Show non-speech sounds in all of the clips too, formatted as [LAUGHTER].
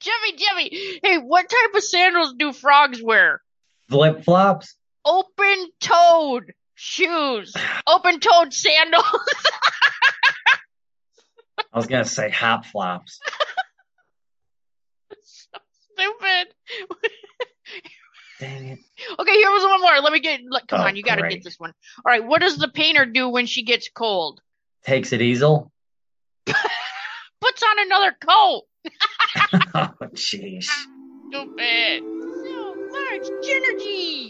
Jimmy, Jimmy. Hey, what type of sandals do frogs wear? Flip flops? Open toed shoes. Open toed sandals. [LAUGHS] I was gonna say hop flops. [LAUGHS] Stupid. Dang it. Okay, here was one more. Let me get. Let, come Oh, on, you got to get this one. All right, what does the painter do when she gets cold? Takes it easel? [LAUGHS] Puts on another coat. [LAUGHS] oh, jeez. Stupid. So much energy.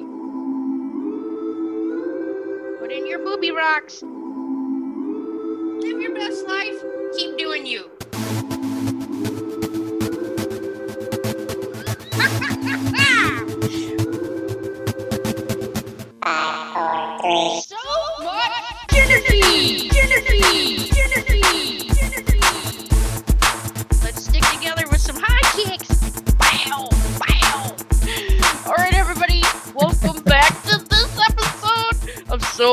Put in your booby rocks. Live your best life. Keep doing you.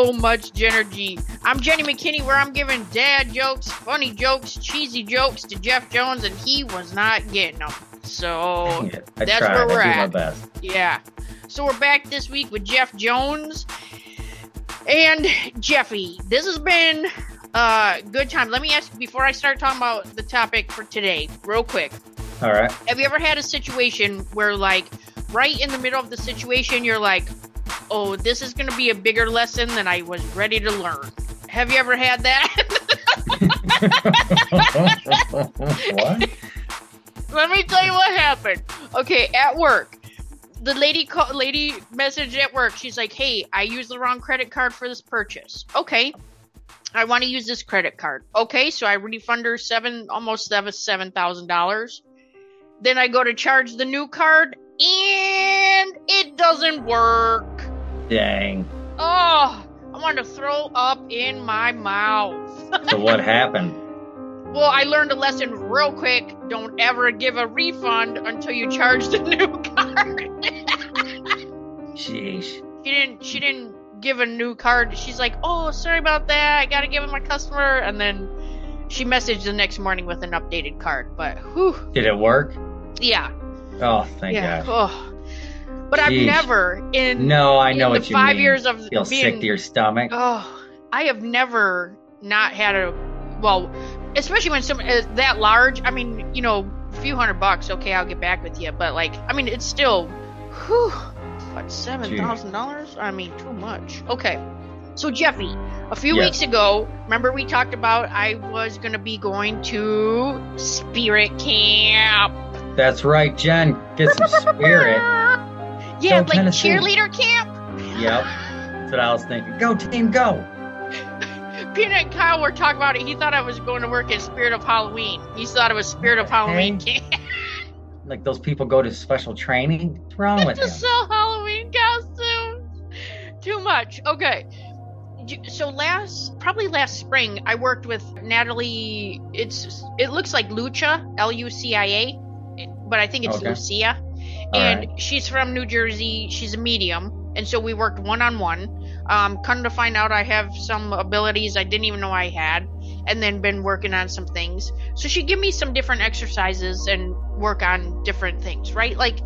So Much Genergy. I'm Jenny McKinney, where I'm giving dad jokes, funny jokes, cheesy jokes to Jeff Jones, and he was not getting them. So, [LAUGHS] that's tried. where we're at. yeah. So we're back this week with Jeff Jones. And Jeffy, this has been a good time. Let me ask you before I start talking about the topic for today, real quick. All right. Have you ever had a situation where, like, right in the middle of the situation, you're like, oh, this is going to be a bigger lesson than I was ready to learn? Have you ever had that? [LAUGHS] what? Let me tell you what happened. Okay, at work, the lady call, lady message at work. She's like, "Hey, I used the wrong credit card for this purchase." Okay, I want to use this credit card. Okay, so I refund her seven, almost seven, seven thousand dollars. Then I go to charge the new card, and it doesn't work. Dang. Oh, I wanted to throw up in my mouth. [LAUGHS] So what happened? Well, I learned a lesson real quick. Don't ever give a refund until you charge the [LAUGHS] new card. Sheesh. she didn't she didn't give a new card. She's like, "Oh, sorry about that. I got to give it my customer." And then she messaged the next morning with an updated card. But whew, Did it work? yeah. Oh, thank yeah. God. Oh. But I've Jeez. never in No, I know in what the you 5 mean. years of Feel being sick to your stomach. Oh, I have never not had a well, especially when someone is uh, that large. I mean, you know, a few hundred bucks. Okay, I'll get back with you. But like, I mean, it's still, whew, what seven thousand dollars? I mean, too much. Okay, so Jeffy, a few Yes. weeks ago, remember we talked about I was gonna be going to Spirit Camp. That's right, Jen. Get some spirit. [LAUGHS] Yeah, Go like Tennessee. cheerleader camp. Yep. That's what I was thinking. Go, team, go. [LAUGHS] Peanut and Kyle were talking about it. He thought I was going to work at Spirit of Halloween. He thought it was Spirit of Halloween [LAUGHS] camp. Like those people go to special training. What's wrong with to them? sell Halloween costumes. Too much. Okay. So last, probably last spring, I worked with Natalie. It's it looks like Lucia, L U C I A, but I think it's Okay. Lucia. All and right. she's from New Jersey. She's a medium, and so we worked one on one. Um, come to find out, I have some abilities I didn't even know I had, and then been working on some things. So she give me some different exercises and work on different things, right? Like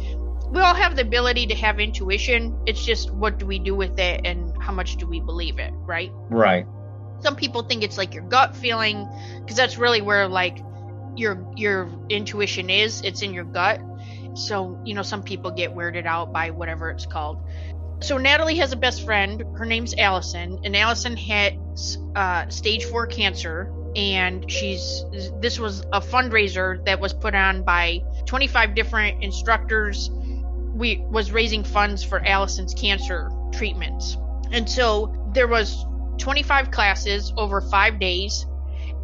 we all have the ability to have intuition. It's just what do we do with it, and how much do we believe it, right? Right. some people think it's like your gut feeling because that's really where like your your intuition is it's in your gut so you know some people get weirded out by whatever it's called. So natalie has a best friend. Her name's allison and allison had uh, stage four cancer and she's this was a fundraiser that was put on by 25 different instructors. We was raising funds for allison's cancer treatments. And so there was 25 classes over five days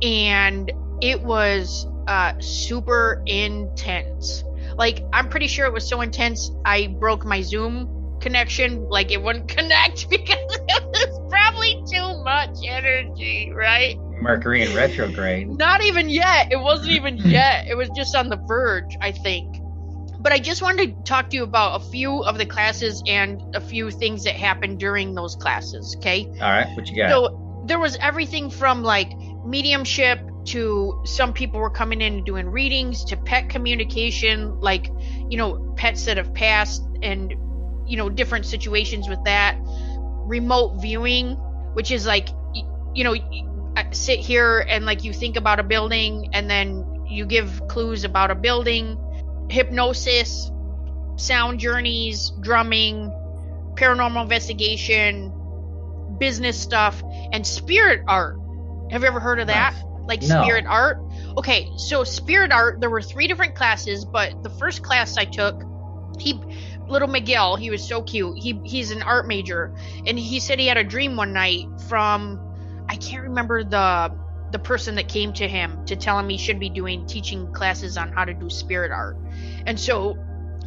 and it was uh, super intense like i'm pretty sure it was so intense i broke my zoom connection like it wouldn't [LAUGHS] connect because it was probably too much energy right Mercury in retrograde. not even yet. It wasn't even [LAUGHS] yet. It was just on the verge, I think. But I just wanted to talk to you about a few of the classes and a few things that happened during those classes, okay? All right. What you got? So there was everything from like mediumship to some people were coming in and doing readings to pet communication like you know pets that have passed and you know different situations with that. Remote viewing which is like you know sit here and like you think about a building and then you give clues about a building. Hypnosis sound journeys drumming paranormal investigation business stuff and spirit art. Have you ever heard of that? Nice. Like No. spirit art. Okay so spirit art there were three different classes but the first class i took he little miguel he was so cute. He he's an art major. And he said he had a dream one night from i can't remember the the person that came to him to tell him he should be doing teaching classes on how to do spirit art. And so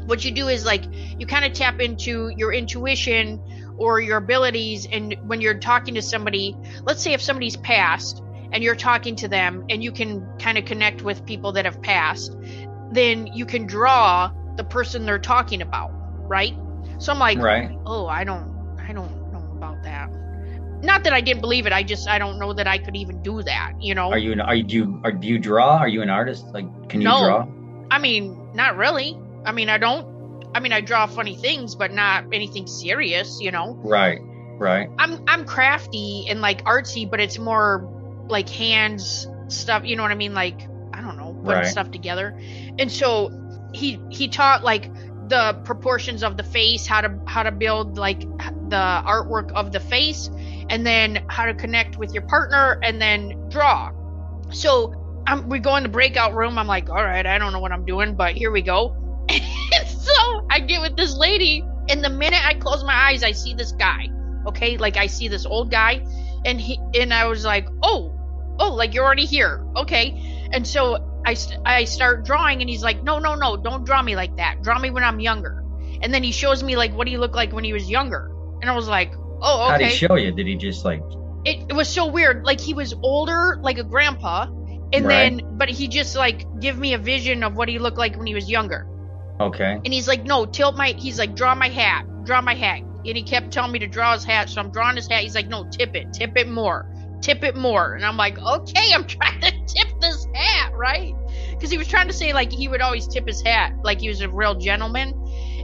what you do is like you kind of tap into your intuition or your abilities and when you're talking to somebody let's say if somebody's passed and you're talking to them and you can kind of connect with people that have passed then you can draw the person they're talking about right so i'm like Right. oh i don't i don't know about that not that i didn't believe it i just i don't know that i could even do that you know Are you an, are you do you, are, do you draw? Are you an artist? Like can you No. draw? i mean not really i mean i don't i mean i draw funny things but not anything serious you know Right. Right. I'm I'm crafty and like artsy, but it's more like hands stuff. You know what I mean? Like I don't know, putting Right. stuff together. And so he he taught like the proportions of the face, how to how to build like the artwork of the face, and then how to connect with your partner, and then draw. So I'm, we go in the breakout room. I'm like, all right, I don't know what I'm doing, but here we go. and [LAUGHS] so I get with this lady, and the minute I close my eyes, I see this guy okay like i see this old guy and he and i was like oh oh like you're already here okay and so i st- i start drawing and he's like no no no don't draw me like that draw me when i'm younger and then he shows me like what he looked like when he was younger and i was like oh okay. How did he show you? Did he just like it, it was so weird like he was older like a grandpa and Right. then but he just like give me a vision of what he looked like when he was younger okay? and he's like, no, tilt my. He's like, draw my hat, draw my hat. And he kept telling me to draw his hat, so I'm drawing his hat. He's like, no, tip it, tip it more, tip it more. And I'm like, okay, I'm [LAUGHS] trying to tip this hat, right? Because he was trying to say like he would always tip his hat, like he was a real gentleman.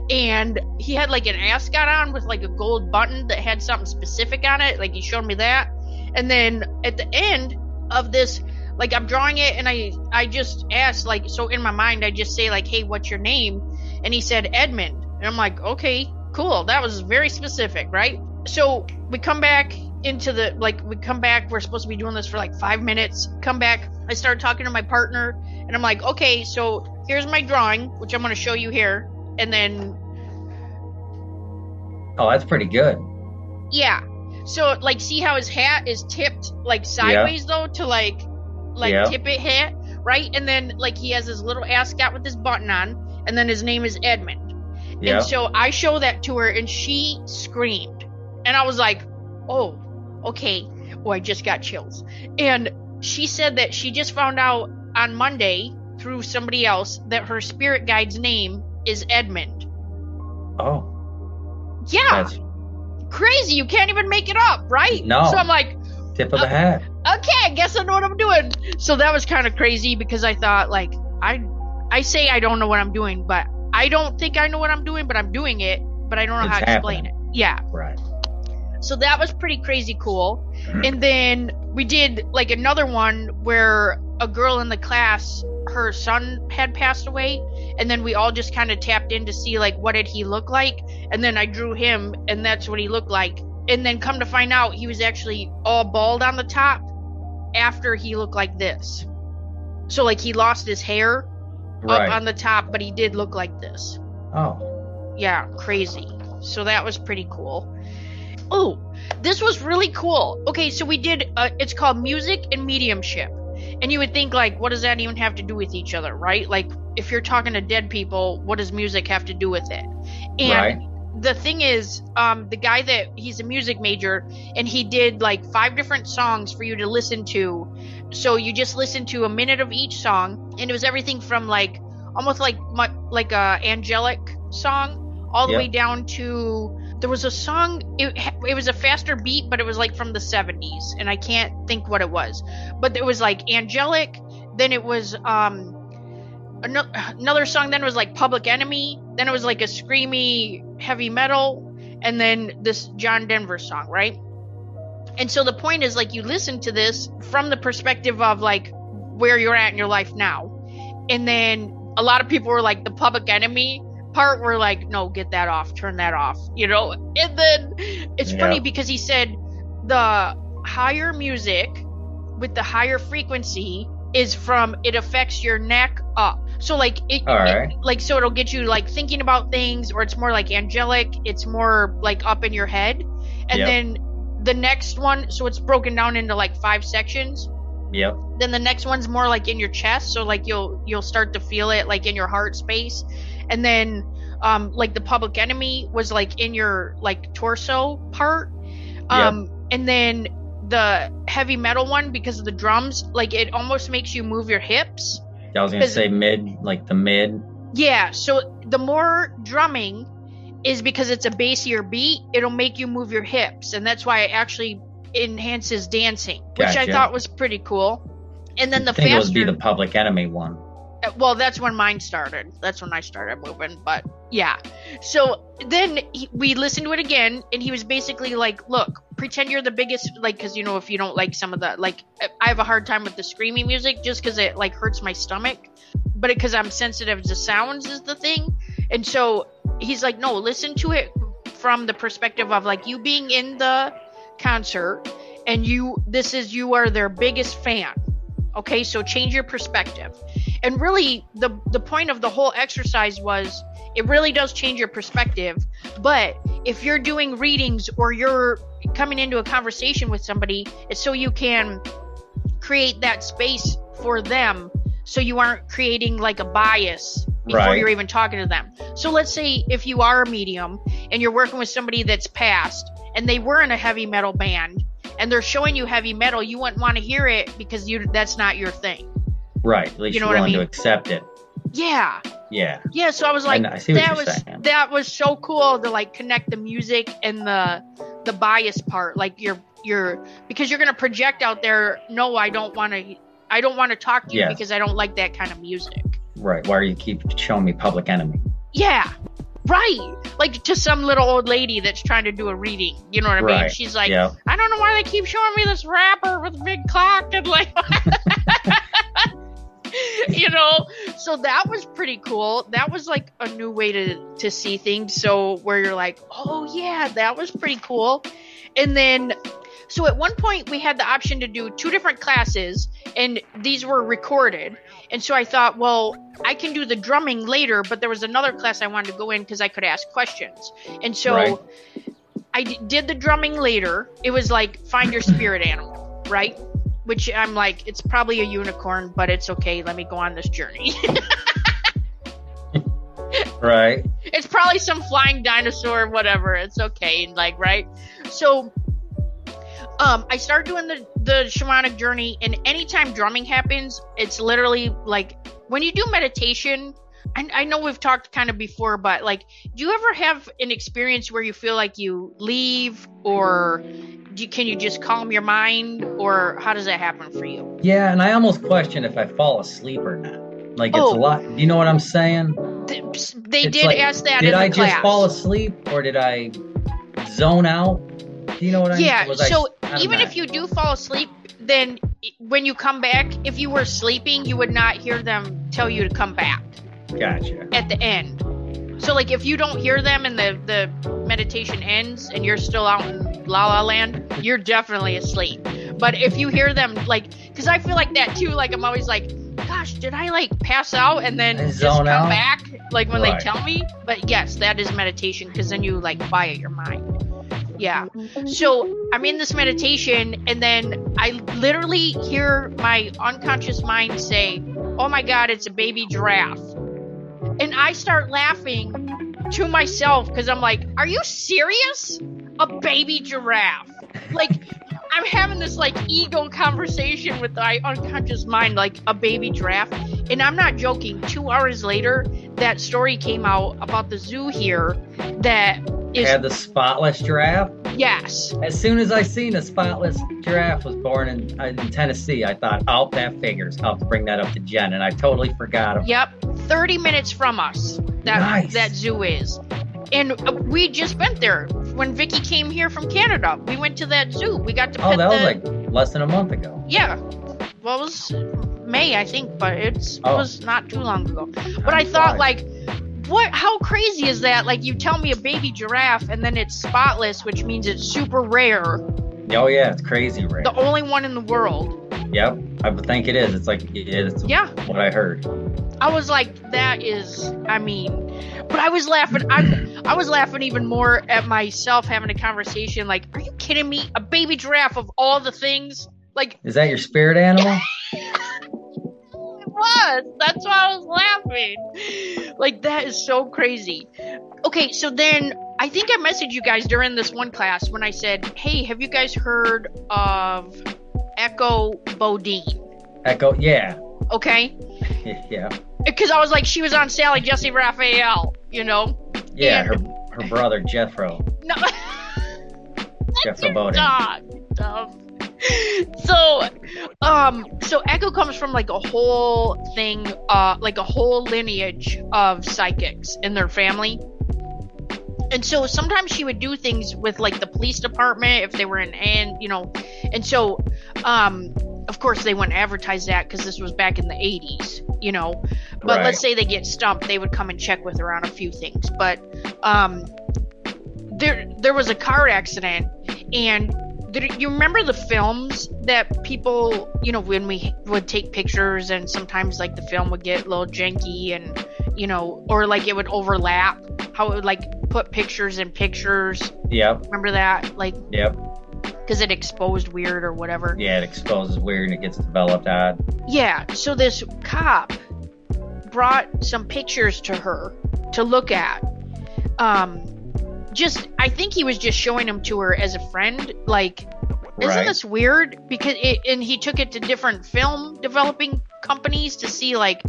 And he had like an ascot on with like a gold button that had something specific on it. Like he showed me that. And then at the end of this, like I'm drawing it and I I just asked like so in my mind I just say like, hey, what's your name? and he said Edmund. And I'm like, okay, cool. That was very specific, right? So we come back into the like we come back. We're supposed to be doing this for like five minutes. Come back. I start talking to my partner, and I'm like, okay, so here's my drawing, which I'm going to show you here, and then Oh, that's pretty good. yeah. So like, see how his hat is tipped like sideways though to like like Yeah. tip it hat, right? And then like he has his little ascot with his button on, and then his name is Edmund. Yeah. And so I show that to her and she screamed. And I was like, oh, okay. Oh, I just got chills. And she said that she just found out on Monday through somebody else that her spirit guide's name is Edmund. oh, Yeah, that's crazy. You can't even make it up, right? No. So I'm like, tip of the uh, hat. okay, I guess I know what I'm doing. So that was kind of crazy because I thought like I I say I don't know what I'm doing, but I don't think I know what I'm doing, but I'm doing it, but I don't know It's how to explain it. Yeah. Right. So that was pretty crazy cool. Mm-hmm. And then we did like another one where a girl in the class, her son had passed away, and then we all just kind of tapped in to see like what did he look like, and then I drew him, and that's what he looked like. And then come to find out, he was actually all bald on the top after he looked like this. So like he lost his hair Right. up on the top, but he did look like this oh, yeah, crazy. So that was pretty cool. Oh, this was really cool. Okay, so we did. Uh, it's called music and mediumship, and you would think like, what does that even have to do with each other, right? Like, if you're talking to dead people, what does music have to do with it? And right. the thing is, um, the guy that he's a music major, and he did like five different songs for you to listen to. So you just listen to a minute of each song, and it was everything from like almost like like a angelic song, all the Yep. way down to there was a song it, it was a faster beat but it was like from the 70s and i can't think what it was. But it was like angelic then it was um another song then it was like public enemy then it was like a screamy heavy metal and then this john denver song right? And so the point is like you listen to this from the perspective of like where you're at in your life now. And then a lot of people were like the public enemy part where like no get that off turn that off you know? And then it's Yeah. funny because he said the higher music with the higher frequency is from it affects your neck up. So like it, it- like so it'll get you like thinking about things or it's more like angelic it's more like up in your head. And Yep. then the next one so it's broken down into like five sections. Yep. then the next one's more like in your chest. So like you'll you'll start to feel it like in your heart space and then um like the public enemy was like in your like torso part. Um and then the heavy metal one because of the drums like it almost makes you move your hips. I was gonna say mid, like the mid. yeah so the more drumming is because it's a bassier beat it'll make you move your hips and that's why it actually enhances dancing which i thought was pretty cool. And then the I think it faster would be the Public Enemy one. Well that's when mine started. That's when i started moving but yeah. So then he, we listened to it again and he was basically like look pretend you're the biggest like because you know if you don't like some of the like i have a hard time with the screaming music just because it like hurts my stomach but because i'm sensitive to sounds is the thing. And so he's like no listen to it from the perspective of like you being in the concert and you this is you are their biggest fan okay so change your perspective. And really the the point of the whole exercise was it really does change your perspective. But if you're doing readings or you're coming into a conversation with somebody it's so you can create that space for them so you aren't creating like a bias before Right. you're even talking to them. So let's say if you are a medium and you're working with somebody that's passed and they were in a heavy metal band and they're showing you heavy metal you wouldn't want to hear it because you that's not your thing Right. At least You know you're what I willing to accept it. yeah Yeah. yeah so i was like I that was saying. that was so cool to like connect the music and the the bias part like you're you're because you're gonna project out there no i don't want to i don't want to talk to you Yes. because i don't like that kind of music Right. Why are you keep showing me Public Enemy? yeah right. Like to some little old lady that's trying to do a reading. You know what i mean? She's like yeah. I don't know why they keep showing me this rapper with a big cock and like [LAUGHS] you know? So that was pretty cool. That was like a new way to to see things. So where you're like oh yeah that was pretty cool. And then so at one point we had the option to do two different classes and these were recorded and so i thought well i can do the drumming later but there was another class i wanted to go in because i could ask questions and so Right. I d- did the drumming later. It was like find your spirit animal, right? Which I'm like, it's probably a unicorn, but it's okay. Let me go on this journey. [LAUGHS] Right. it's probably some flying dinosaur, whatever. It's okay, like right. So, um, I start doing the the shamanic journey, and anytime drumming happens, it's literally like when you do meditation. I, I know we've talked kind of before, but like, do you ever have an experience where you feel like you leave, or do you, can you just calm your mind, or how does that happen for you? Yeah, and I almost question if I fall asleep or not. Like it's Oh. a lot. Do you know what I'm saying? Th- They It's did like, ask that Did in the I class. just fall asleep or did I zone out? Do you know what I mean? Yeah, Was so I even if you do fall asleep, then when you come back, if you were sleeping, you would not hear them tell you to come back Gotcha. at the end. So like if you don't hear them and the the meditation ends and you're still out in la la land, you're definitely asleep. But if you hear them like cuz I feel like that too like I'm always like gosh, did I like pass out and then just come out? back like when Right. they tell me? But yes, that is meditation cuz then you like quiet your mind. Yeah. So I'm in this meditation, and then I literally hear my unconscious mind say, Oh my God, it's a baby giraffe. And I start laughing to myself because I'm like, Are you serious? A baby giraffe. Like, I'm having this like ego conversation with my unconscious mind, like a baby giraffe. And I'm not joking. Two hours later, that story came out about the zoo here that Is- had the spotless giraffe. yes. As soon as I seen a spotless giraffe was born in, in Tennessee, I thought, oh, that figures. I'll have to bring that up to Jen, and I totally forgot him. Yep, 30 minutes from us. That Nice. that zoo is, and uh, we just went there when Vicky came here from Canada. We went to that zoo. We got to oh, pet Oh, that was the like less than a month ago. yeah. Well, it was May, I think, but it's Oh. it was not too long ago. But I thought like. What? How crazy is that? Like you tell me a baby giraffe, and then it's spotless, which means it's super rare, Oh yeah, it's crazy rare. the only one in the world. Yep, I think it is. It's like it's Yeah, what I heard. I was like, that is, I mean, but I was laughing. I, I was laughing even more at myself having a conversation. Like, are you kidding me? A baby giraffe of all the things. Like, Is that your spirit animal? [LAUGHS] it was. That's why I was laughing. Like, that is so crazy. Okay, so then I think I messaged you guys during this one class when I said, hey, have you guys heard of Echo Bodine? Echo, yeah, Okay, [LAUGHS] yeah, because I was like, she was on Sally Jessy Raphael, you know. yeah. And- Her her brother Jethro, No. [LAUGHS] Jethro Bodine. dog. Dumb. So, um, so Echo comes from like a whole thing, uh, like a whole lineage of psychics in their family. And so sometimes she would do things with like the police department if they were in, and you know, and so, um, of course they wouldn't advertise that because this was back in the 80s, you know. But Right. let's say they get stumped, they would come and check with her on a few things. But, um, there there was a car accident and there, you remember the films that people you know when we would take pictures and sometimes like the film would get a little janky and you know or like it would overlap how it would like put pictures in pictures Yep, remember that like yep. Because it exposed weird or whatever. Yeah, it exposes weird and it gets developed odd. yeah so this cop brought some pictures to her to look at. Um just i think he was just showing them to her as a friend like isn't this weird? Because it and he took it to different film developing companies to see like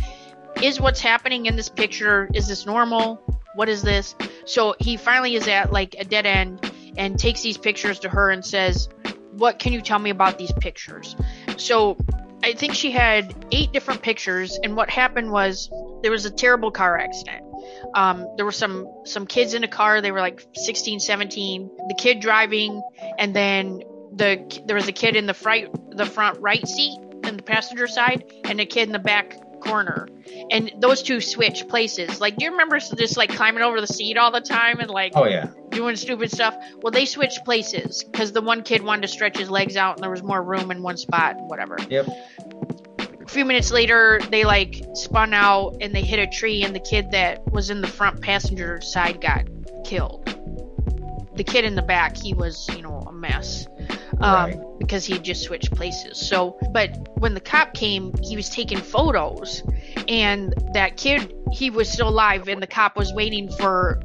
is what's happening in this picture is this normal? What is this? So he finally is at like a dead end and takes these pictures to her and says what can you tell me about these pictures? So i think she had eight different pictures and what happened was there was a terrible car accident. Um, there were some some kids in a car they were like 16 17 the kid driving and then the there was a kid in the front the front right seat in the passenger side and a kid in the back corner. And those two switch places. Like do you remember just like climbing over the seat all the time and like Oh yeah, doing stupid stuff? Well they switched places because the one kid wanted to stretch his legs out and there was more room in one spot and whatever. Yep. a few minutes later they like spun out and they hit a tree and the kid that was in the front passenger side got killed the kid in the back he was you know a mess um, Right. because he just switched places so but when the cop came he was taking photos and that kid he was still alive and the cop was waiting for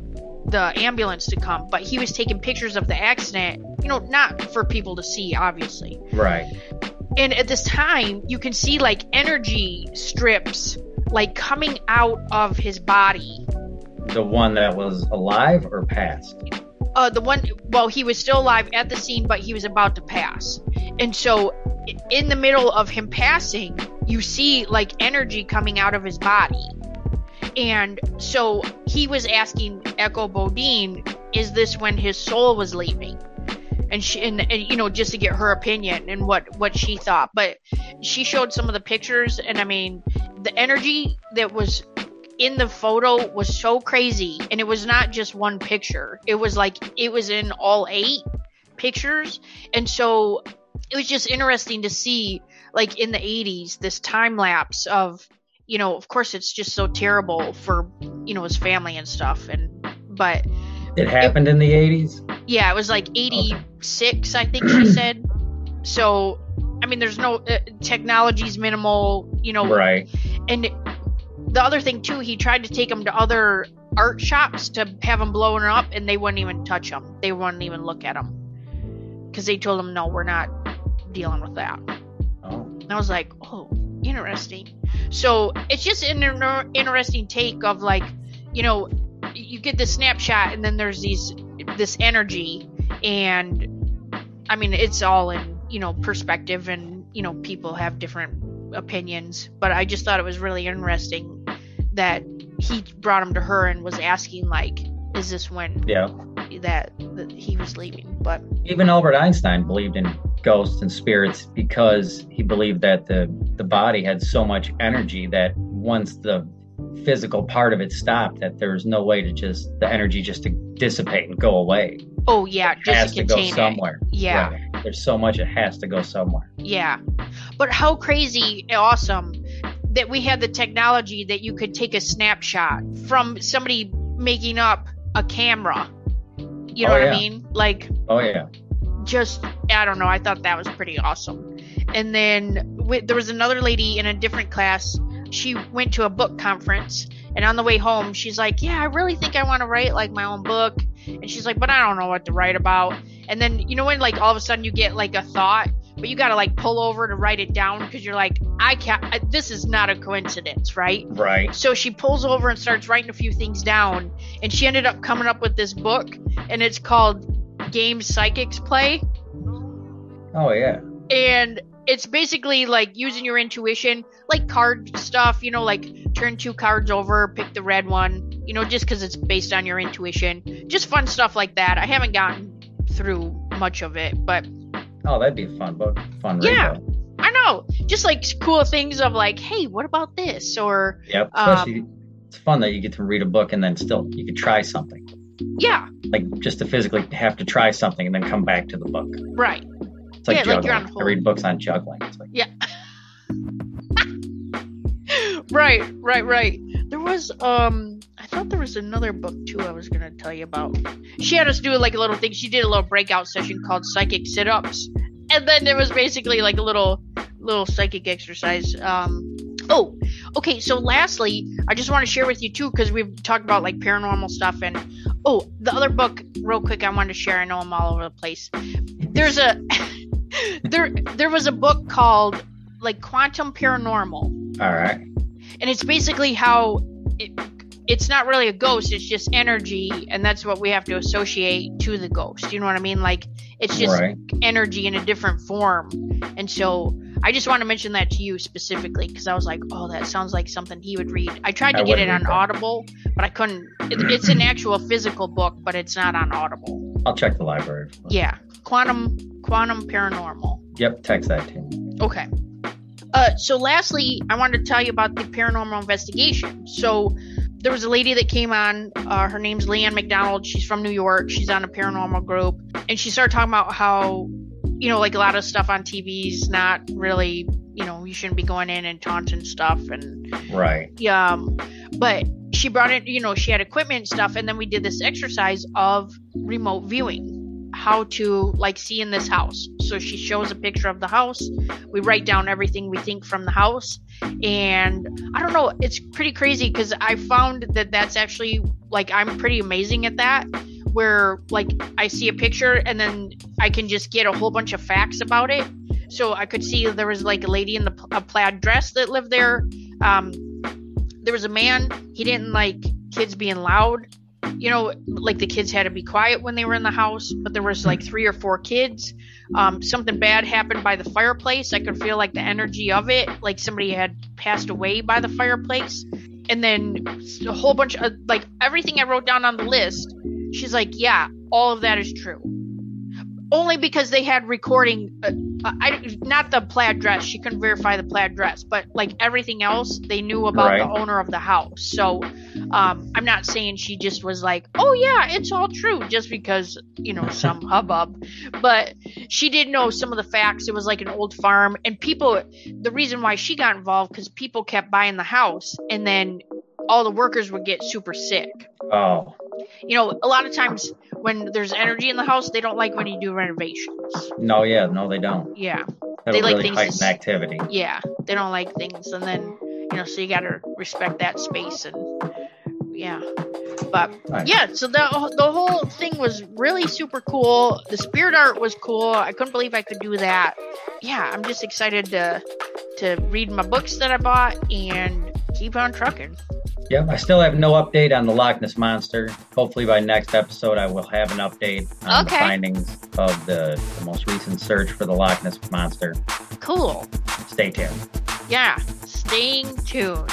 the ambulance to come but he was taking pictures of the accident you know not for people to see obviously Right. and at this time you can see like energy strips like coming out of his body The one that was alive or passed. Uh the one well he was still alive at the scene but he was about to pass. And so in the middle of him passing you see like energy coming out of his body. And so he was asking echo bodine is this when his soul was leaving? And she and, and you know just to get her opinion and what what she thought. But she showed some of the pictures and i mean the energy that was in the photo was so crazy and it was not just one picture it was like it was in all eight pictures and so it was just interesting to see like in the 80s this time lapse of you know of course it's just so terrible for you know his family and stuff and but It happened in the 80s. yeah, it was like 86, I think she [CLEARS THROAT] said. So, I mean, there's no uh, technology's minimal, you know. Right. And the other thing too, he tried to take them to other art shops to have them blown up, and they wouldn't even touch them. They wouldn't even look at them because they told him, "No, we're not dealing with that." Oh. And I was like, oh, interesting. So it's just an inter- interesting take of like, you know, you get the snapshot and then there's these this energy and I mean it's all in, you know, perspective and, you know, people have different opinions, but I just thought it was really interesting that he brought him to her and was asking like is this when Yeah. that, that he was leaving? But Even Albert Einstein believed in ghosts and spirits because he believed that the the body had so much energy that once the physical part of it stopped, that there was no way to just the energy just to dissipate and go away. oh yeah, It has to to go contain it. somewhere. Yeah. Right. There's so much it has to go somewhere. Yeah. But how crazy awesome that we had the technology that you could take a snapshot from somebody making up a camera. You know Oh, what yeah. I mean? Like Oh yeah. just I don't know, I thought that was pretty awesome. And then wi- there was another lady in a different class. She went to a book conference and on the way home she's like, "Yeah, I really think I want to write like my own book." And she's like, "But I don't know what to write about." And then you know when like all of a sudden you get like a thought, but you got to like pull over to write it down because you're like, "I can't I, this is not a coincidence, right?" Right. So she pulls over and starts writing a few things down, and she ended up coming up with this book, and it's called Games Psychics Play, Oh yeah. and it's basically like using your intuition, like card stuff, you know, like turn two cards over, pick the red one, you know, just because it's based on your intuition, just fun stuff like that. I haven't gotten through much of it, but Oh, that'd be a fun book. Fun read. Yeah. I know, just like cool things of like, hey, what about this? Or Yep. Um, it's fun that you get to read a book and then still you could try something. yeah, Like just to physically have to try something and then come back to the book. right. It's like Yeah, like juggling. you're on I read books on juggling. It's like, yeah. [LAUGHS] right, right, right. There was um I thought there was another book too I was gonna tell you about. She had us do like a little thing. She did a little breakout session called psychic sit ups. And then there was basically like a little little psychic exercise. Um oh, okay, so lastly, I just want to share with you too, because we've talked about like paranormal stuff and oh, the other book real quick I wanted to share, I know I'm all over the place. There's a [LAUGHS] there there was a book called like Quantum Paranormal all right. and it's basically how it, it's not really a ghost it's just energy and that's what we have to associate to the ghost you know what i mean like it's just right. energy in a different form and so i just want to mention that to you specifically because i was like oh that sounds like something he would read i tried to I get it on that. audible but i couldn't it, it's an actual physical book but it's not on audible I'll check the library. yeah quantum quantum paranormal Yep. Text that to me. Okay. Uh, so lastly, I wanted to tell you about the paranormal investigation. So there was a lady that came on. Uh, her name's Leanne McDonald. She's from New York. She's on a paranormal group, and she started talking about how, you know, like a lot of stuff on TV is not really, you know, you shouldn't be going in and taunting stuff and Right. yeah, um, but she brought it. you know, she had equipment and stuff, and then we did this exercise of remote viewing, how to like see in this house. So she shows a picture of the house. We write down everything we think from the house, and I don't know, it's pretty crazy because I found that that's actually like I'm pretty amazing at that. Where like I see a picture and then I can just get a whole bunch of facts about it. So I could see there was like a lady in the a plaid dress that lived there. Um, there was a man he didn't like kids being loud you know like the kids had to be quiet when they were in the house but there was like three or four kids. Um, something bad happened by the fireplace. I could feel like the energy of it like somebody had passed away by the fireplace. And then a whole bunch of like everything i wrote down on the list she's like yeah all of that is true. Only because they had recording uh, I, not the plaid dress. She couldn't verify the plaid dress but like everything else they knew about the owner of the house. So um, i'm not saying she just was like oh yeah it's all true just because you know some [LAUGHS] hubbub but she did know some of the facts it was like an old farm and people the reason why she got involved because people kept buying the house and then all the workers would get super sick Oh. you know a lot of times when there's energy in the house they don't like when you do renovations No. Yeah. No, they don't. yeah That'll like really things activity. yeah they don't like things and then you know so you got to respect that space and yeah but Right. yeah so the, the whole thing was really super cool the spirit art was cool i couldn't believe i could do that yeah i'm just excited to to read my books that i bought and keep on trucking Yep, I still have no update on the Loch Ness monster. Hopefully, by next episode, I will have an update on the findings of the, the most recent search for the Loch Ness monster. Cool. Stay tuned. Yeah, staying tuned.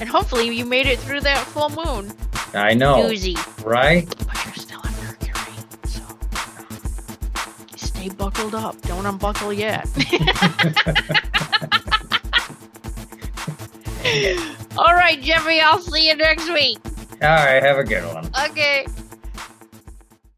And hopefully you made it through that full moon. I know, Doozy. right? But you're still on Mercury, so uh, stay buckled up. Don't unbuckle yet. [LAUGHS] All right, Jeffrey, I'll see you next week. All right, have a good one. Okay.